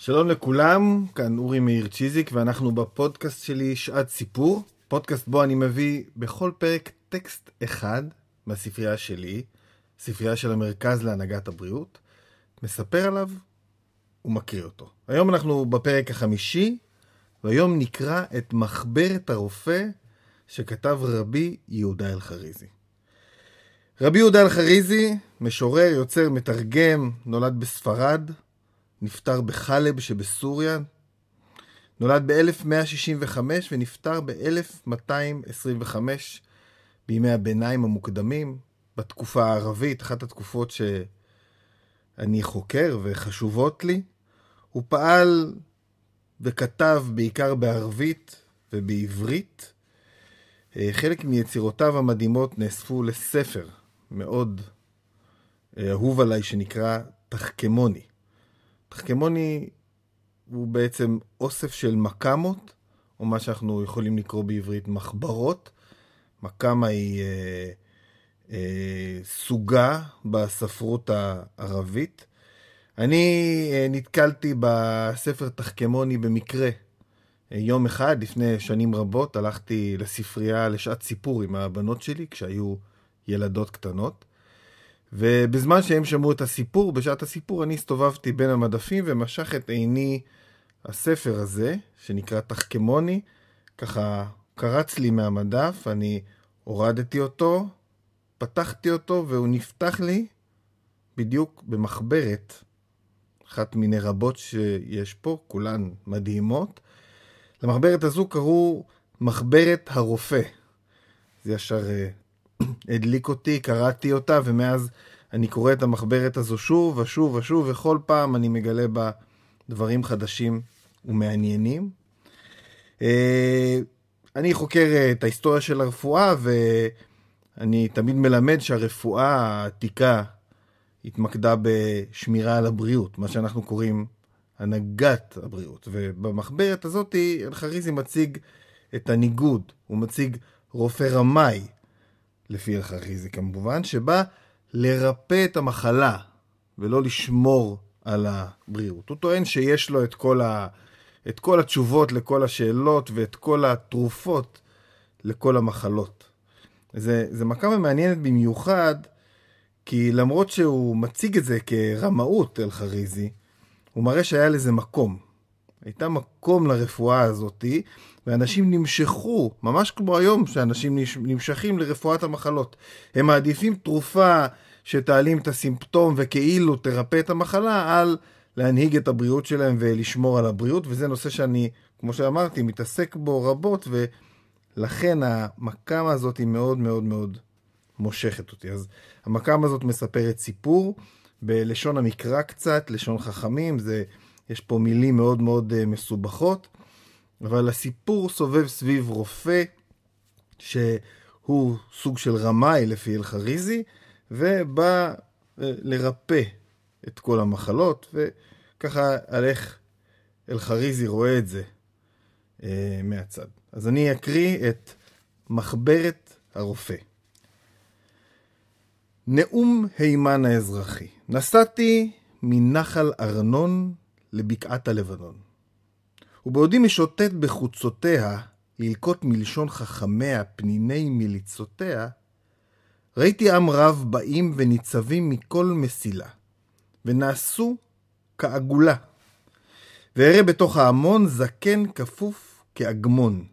שלום לכולם, כאן אורי מאיר צ'יזיק ואנחנו בפודקאסט שלי שעת סיפור, פודקאסט בו אני מביא בכל פרק טקסט אחד מהספרייה שלי, ספרייה של המרכז להנהגת הבריאות, מספר עליו ומקריא אותו. היום אנחנו בפרק החמישי, והיום נקרא את מחברת הרופא שכתב רבי יהודה אלחריזי. רבי יהודה אלחריזי, משורר, יוצר, מתרגם, נולד בספרד, נפטר בחלב שבסוריה, נולד ב-1165 ונפטר ב-1225 בימי הביניים המוקדמים, בתקופה הערבית, אחת התקופות שאני חוקר וחשובות לי. הוא פעל וכתב בעיקר בערבית ובעברית. אה, חלק מיצירותיו המדהימות נאספו לספר מאוד אה, אהוב עליי שנקרא תחכמוני. תחכמוני הוא בעצם אוסף של מקמות, או מה שאנחנו יכולים לקרוא בעברית מחברות. מקמה היא אה, אה, סוגה בספרות הערבית. אני אה, נתקלתי בספר תחכמוני במקרה. אה, יום אחד, לפני שנים רבות, הלכתי לספרייה לשעת סיפור עם הבנות שלי, כשהיו ילדות קטנות. ובזמן שהם שמעו את הסיפור, בשעת הסיפור אני הסתובבתי בין המדפים ומשך את עיני הספר הזה, שנקרא תחכמוני, ככה קרץ לי מהמדף, אני הורדתי אותו, פתחתי אותו והוא נפתח לי בדיוק במחברת, אחת מיני רבות שיש פה, כולן מדהימות. למחברת הזו קראו מחברת הרופא. זה ישר הדליק אותי, קראתי אותה, ומאז אני קורא את המחברת הזו שוב ושוב ושוב, וכל פעם אני מגלה בה דברים חדשים ומעניינים. אה, אני חוקר את ההיסטוריה של הרפואה, ואני תמיד מלמד שהרפואה העתיקה התמקדה בשמירה על הבריאות, מה שאנחנו קוראים הנהגת הבריאות. ובמחברת הזאת אלחריזי מציג את הניגוד, הוא מציג רופא רמאי, לפי אלחריזי כמובן, שבא לרפא את המחלה ולא לשמור על הבריאות. הוא טוען שיש לו את כל, ה... את כל התשובות לכל השאלות ואת כל התרופות לכל המחלות. זה, זה מקמה מעניינת במיוחד, כי למרות שהוא מציג את זה כרמאות אלחריזי, הוא מראה שהיה לזה מקום. הייתה מקום לרפואה הזאתי, ואנשים נמשכו, ממש כמו היום שאנשים נמשכים לרפואת המחלות. הם מעדיפים תרופה שתעלים את הסימפטום וכאילו תרפא את המחלה, על להנהיג את הבריאות שלהם ולשמור על הבריאות, וזה נושא שאני, כמו שאמרתי, מתעסק בו רבות, ולכן המקאמה הזאת היא מאוד מאוד מאוד מושכת אותי. אז המקאמה הזאת מספרת סיפור, בלשון המקרא קצת, לשון חכמים, זה, יש פה מילים מאוד מאוד אה, מסובכות. אבל הסיפור סובב סביב רופא, שהוא סוג של רמאי לפי אלחריזי, ובא אה, לרפא את כל המחלות, וככה על איך אלחריזי רואה את זה אה, מהצד. אז אני אקריא את מחברת הרופא. נאום הימן האזרחי. נסעתי מנחל ארנון לבקעת הלבנון. ובעודי משוטט בחוצותיה, ללקוט מלשון חכמיה פניני מליצותיה, ראיתי עם רב באים וניצבים מכל מסילה, ונעשו כעגולה. ואראה בתוך ההמון זקן כפוף כאגמון.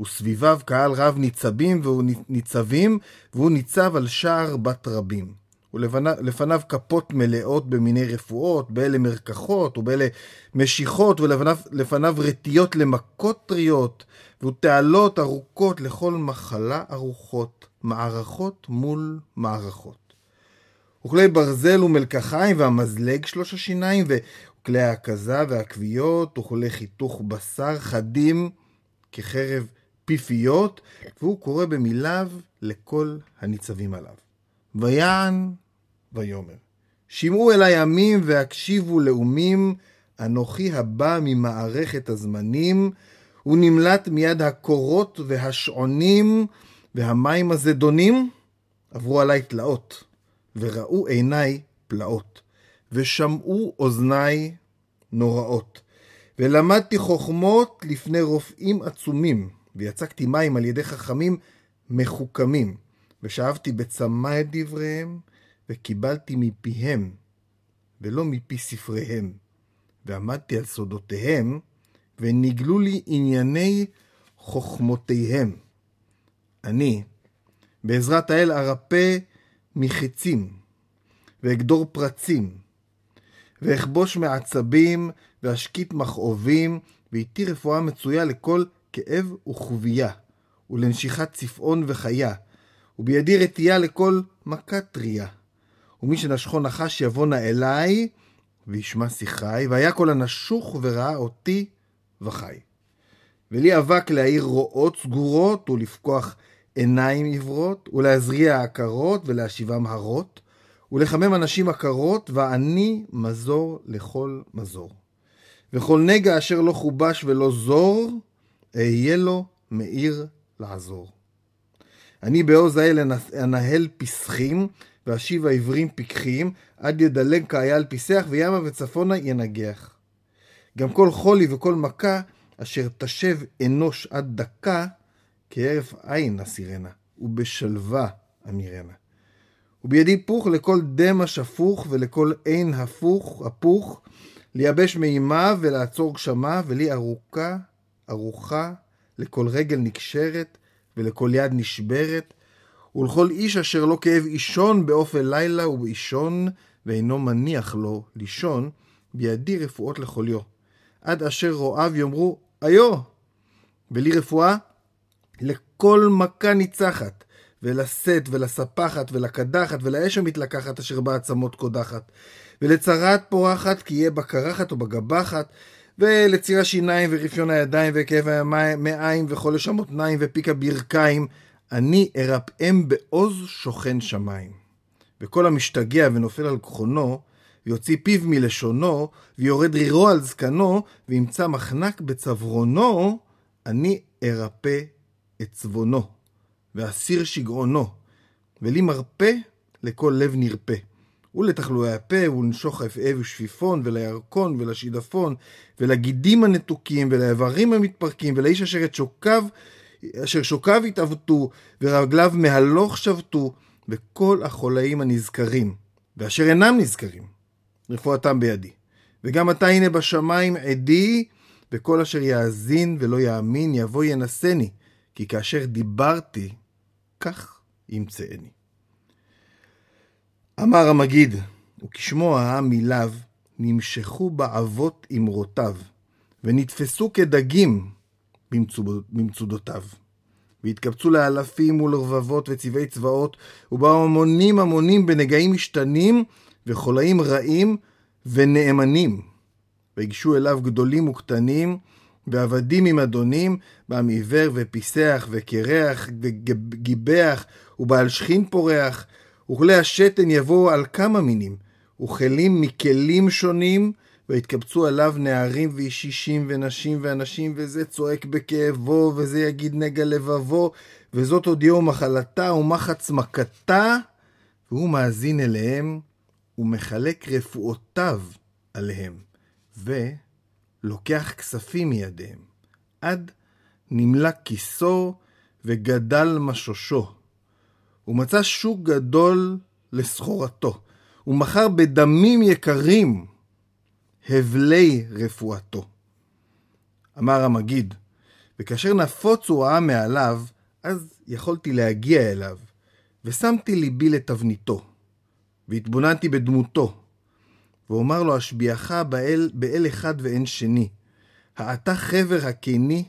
וסביביו קהל רב ניצבים, והוא ניצבים, והוא ניצב על שער בת רבים. ולפניו כפות מלאות במיני רפואות, באלה מרקחות ובאלה משיכות, ולפניו רטיות למכות טריות, ותעלות ארוכות לכל מחלה ארוחות, מערכות מול מערכות. וכלי ברזל ומלקחיים והמזלג שלוש השיניים, וכלי ההקזה והכוויות, וכלי חיתוך בשר חדים כחרב פיפיות, והוא קורא במיליו לכל הניצבים עליו. ויען ויאמר, שמעו אל הימים והקשיבו לאומים, אנוכי הבא ממערכת הזמנים, הוא נמלט מיד הקורות והשעונים, והמים הזדונים עברו עליי תלאות, וראו עיניי פלאות, ושמעו אוזניי נוראות. ולמדתי חוכמות לפני רופאים עצומים, ויצקתי מים על ידי חכמים מחוכמים, ושאבתי בצמא את דבריהם, וקיבלתי מפיהם, ולא מפי ספריהם. ועמדתי על סודותיהם, ונגלו לי ענייני חוכמותיהם. אני, בעזרת האל, ארפא מחיצים, ואגדור פרצים, ואכבוש מעצבים, ואשקיט מכאובים, ואיתי רפואה מצויה לכל כאב וכוויה, ולנשיכת צפעון וחיה, ובידי רתיעה לכל מכת טריה. ומי שנשכו נחש יבוא נא אליי, וישמע שיחי, והיה כל הנשוך וראה אותי וחי. ולי אבק להאיר רועות סגורות, ולפקוח עיניים עיוורות, ולהזריע עקרות, ולהשיבם הרות, ולחמם אנשים עקרות, ואני מזור לכל מזור. וכל נגע אשר לא חובש ולא זור, אהיה לו מאיר לעזור. אני בעוז האל אנהל פסחים, ואשיב העברים פיקחים, עד ידלג כאייל פיסח, וימה וצפונה ינגח. גם כל חולי וכל מכה, אשר תשב אנוש עד דקה, כהרף עין אסירנה, ובשלווה אמירנה. ובידי פוך לכל דמע שפוך, ולכל עין הפוך, הפוך, לייבש מימה ולעצור גשמה, ולי ארוכה, ארוכה, לכל רגל נקשרת, ולכל יד נשברת, ולכל איש אשר לא כאב אישון באופן לילה ובאישון, ואינו מניח לו לישון, בידי רפואות לחוליו. עד אשר רואיו יאמרו, איו! ולי רפואה לכל מכה ניצחת, ולשאת ולספחת ולקדחת ולאש המתלקחת אשר בעצמות קודחת, ולצרת פורחת כי יהיה בקרחת או בגבחת, ולציר השיניים ורפיון הידיים וכאב המעיים וחולש המותניים ופיק הברכיים, אני ארפאם בעוז שוכן שמיים. וכל המשתגע ונופל על כחונו, ויוציא פיו מלשונו, ויורד רירו על זקנו, וימצא מחנק בצורונו, אני ארפא את צבונו, ואסיר שגעונו, ולי מרפא לכל לב נרפא. ולתחלואי הפה, ולנשוך האפאב ושפיפון, ולירקון, ולשידפון, ולגידים הנתוקים, ולאיברים המתפרקים, ולאיש אשר את שוקיו, אשר שוקיו התעוותו, ורגליו מהלוך שבתו, וכל החולאים הנזכרים, ואשר אינם נזכרים, רפואתם בידי. וגם אתה הנה בשמיים עדי, וכל אשר יאזין ולא יאמין, יבוא ינשני, כי כאשר דיברתי, כך ימצאני. אמר המגיד, וכשמוע העם מיליו, נמשכו בעבות אמרותיו, ונתפסו כדגים במצודותיו. והתקבצו לאלפים ולרבבות וצבעי צבאות, ובאו המונים המונים בנגעים משתנים, וחולאים רעים ונאמנים. ויגשו אליו גדולים וקטנים, ועבדים עם אדונים, בעם עיוור ופיסח וקרח וגיבח, ובעל שכין פורח, וכלי השתן יבואו על כמה מינים, וכלים מכלים שונים, ויתקבצו עליו נערים וישישים ונשים ואנשים, וזה צועק בכאבו, וזה יגיד נגע לבבו, וזאת הודיעו מחלתה ומחץ מכתה, והוא מאזין אליהם, ומחלק רפואותיו עליהם, ולוקח כספים מידיהם, עד נמלא כיסו וגדל משושו. הוא מצא שוק גדול לסחורתו, ומכר בדמים יקרים הבלי רפואתו. אמר המגיד, וכאשר נפוצו העם מעליו, אז יכולתי להגיע אליו, ושמתי ליבי לתבניתו, והתבוננתי בדמותו, ואומר לו, אשביעך באל, באל אחד ואין שני, האתה חבר הקיני?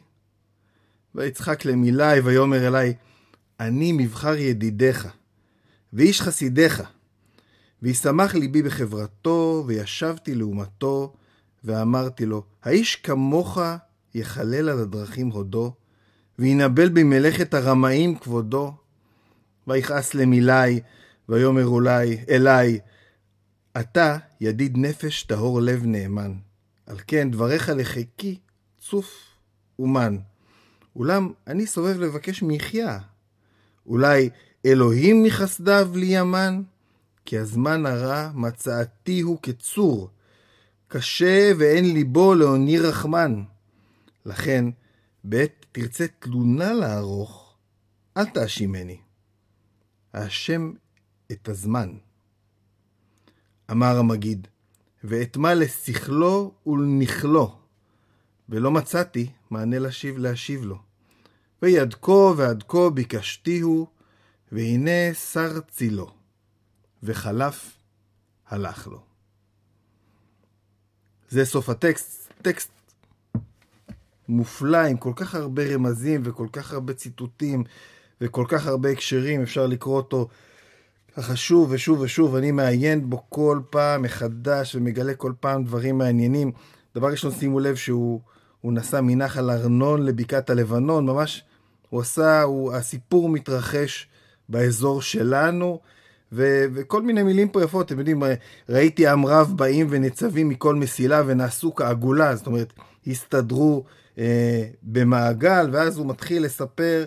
ויצחק למילי, ויאמר אלי, אני מבחר ידידיך, ואיש חסידיך, וישמח ליבי בחברתו, וישבתי לעומתו, ואמרתי לו, האיש כמוך יחלל על הדרכים הודו, וינבל במלאכת הרמאים כבודו. ויכעס למילי, ויאמר אולי, אלי, אתה ידיד נפש טהור לב נאמן. על כן דבריך לחיקי צוף ומן. אולם אני סובב לבקש מחיה. אולי אלוהים מחסדיו לי ימן? כי הזמן הרע מצאתי הוא כצור, קשה ואין ליבו לעוני רחמן. לכן, בעת תרצה תלונה לערוך, אל תאשימני. האשם את הזמן. אמר המגיד, ואתמה לשכלו ולנכלו, ולא מצאתי מענה להשיב, להשיב לו. ויד כה ועד כה ביקשתיהו, והנה שר צילו, וחלף הלך לו. זה סוף הטקסט, טקסט מופלא עם כל כך הרבה רמזים וכל כך הרבה ציטוטים וכל כך הרבה הקשרים, אפשר לקרוא אותו ככה שוב ושוב ושוב, אני מעיין בו כל פעם מחדש ומגלה כל פעם דברים מעניינים. דבר ראשון, שימו לב שהוא נסע מנחל ארנון לבקעת הלבנון, ממש הוא עשה, הוא, הסיפור מתרחש באזור שלנו, ו, וכל מיני מילים פה יפות, אתם יודעים, ראיתי עם רב באים וניצבים מכל מסילה ונעשו כעגולה, זאת אומרת, הסתדרו אה, במעגל, ואז הוא מתחיל לספר,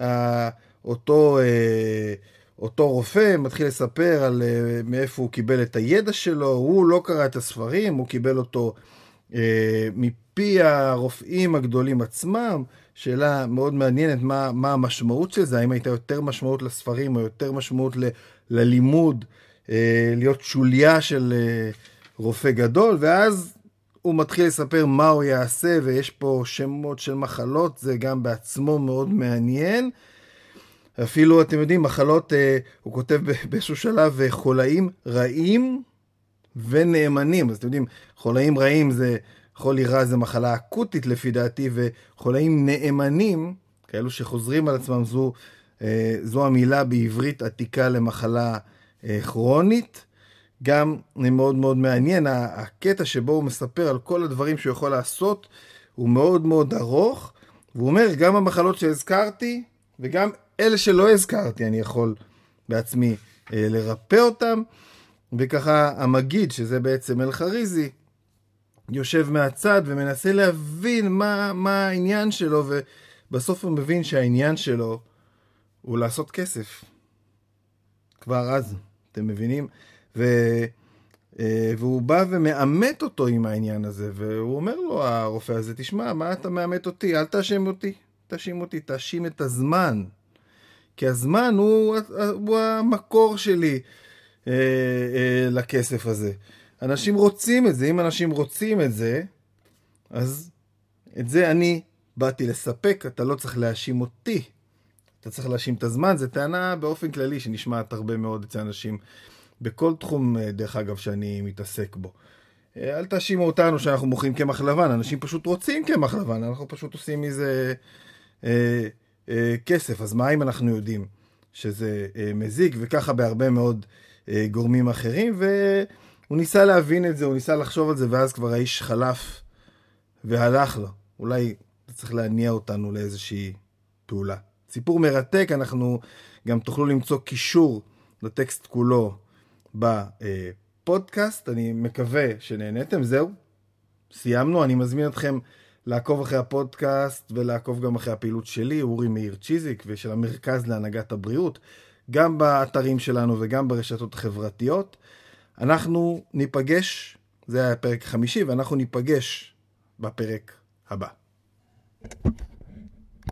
אה, אותו, אה, אותו רופא מתחיל לספר על אה, מאיפה הוא קיבל את הידע שלו, הוא לא קרא את הספרים, הוא קיבל אותו אה, מפי הרופאים הגדולים עצמם. שאלה מאוד מעניינת, מה, מה המשמעות של זה, האם הייתה יותר משמעות לספרים או יותר משמעות ללימוד, אה, להיות שוליה של אה, רופא גדול, ואז הוא מתחיל לספר מה הוא יעשה, ויש פה שמות של מחלות, זה גם בעצמו מאוד מעניין. אפילו, אתם יודעים, מחלות, אה, הוא כותב באיזשהו שלב, חולאים רעים ונאמנים. אז אתם יודעים, חולאים רעים זה חולי רע זה מחלה אקוטית לפי דעתי, וחולאים נאמנים, כאלו שחוזרים על עצמם, זו, זו המילה בעברית עתיקה למחלה אה, כרונית. גם מאוד מאוד מעניין, הקטע שבו הוא מספר על כל הדברים שהוא יכול לעשות, הוא מאוד מאוד ארוך, והוא אומר, גם המחלות שהזכרתי, וגם אלה שלא הזכרתי, אני יכול בעצמי אה, לרפא אותם. וככה המגיד, שזה בעצם אל-חריזי, יושב מהצד ומנסה להבין מה, מה העניין שלו, ובסוף הוא מבין שהעניין שלו הוא לעשות כסף. כבר אז, אתם מבינים? ו, אה, והוא בא ומאמת אותו עם העניין הזה, והוא אומר לו, הרופא הזה, תשמע, מה אתה מאמת אותי? אל תאשים אותי. תאשים אותי, תאשים את הזמן. כי הזמן הוא, הוא המקור שלי אה, אה, לכסף הזה. אנשים רוצים את זה, אם אנשים רוצים את זה, אז את זה אני באתי לספק, אתה לא צריך להאשים אותי. אתה צריך להאשים את הזמן, זו טענה באופן כללי שנשמעת הרבה מאוד אצל אנשים בכל תחום, דרך אגב, שאני מתעסק בו. אל תאשימו אותנו שאנחנו מוכרים קמח לבן, אנשים פשוט רוצים קמח לבן, אנחנו פשוט עושים מזה אה, אה, כסף. אז מה אם אנחנו יודעים שזה אה, מזיק, וככה בהרבה מאוד אה, גורמים אחרים, ו... הוא ניסה להבין את זה, הוא ניסה לחשוב על זה, ואז כבר האיש חלף והלך לו. אולי צריך להניע אותנו לאיזושהי פעולה. סיפור מרתק, אנחנו גם תוכלו למצוא קישור לטקסט כולו בפודקאסט. אני מקווה שנהניתם. זהו, סיימנו. אני מזמין אתכם לעקוב אחרי הפודקאסט ולעקוב גם אחרי הפעילות שלי, אורי מאיר צ'יזיק, ושל המרכז להנהגת הבריאות, גם באתרים שלנו וגם ברשתות החברתיות. אנחנו ניפגש, זה היה הפרק החמישי, ואנחנו ניפגש בפרק הבא.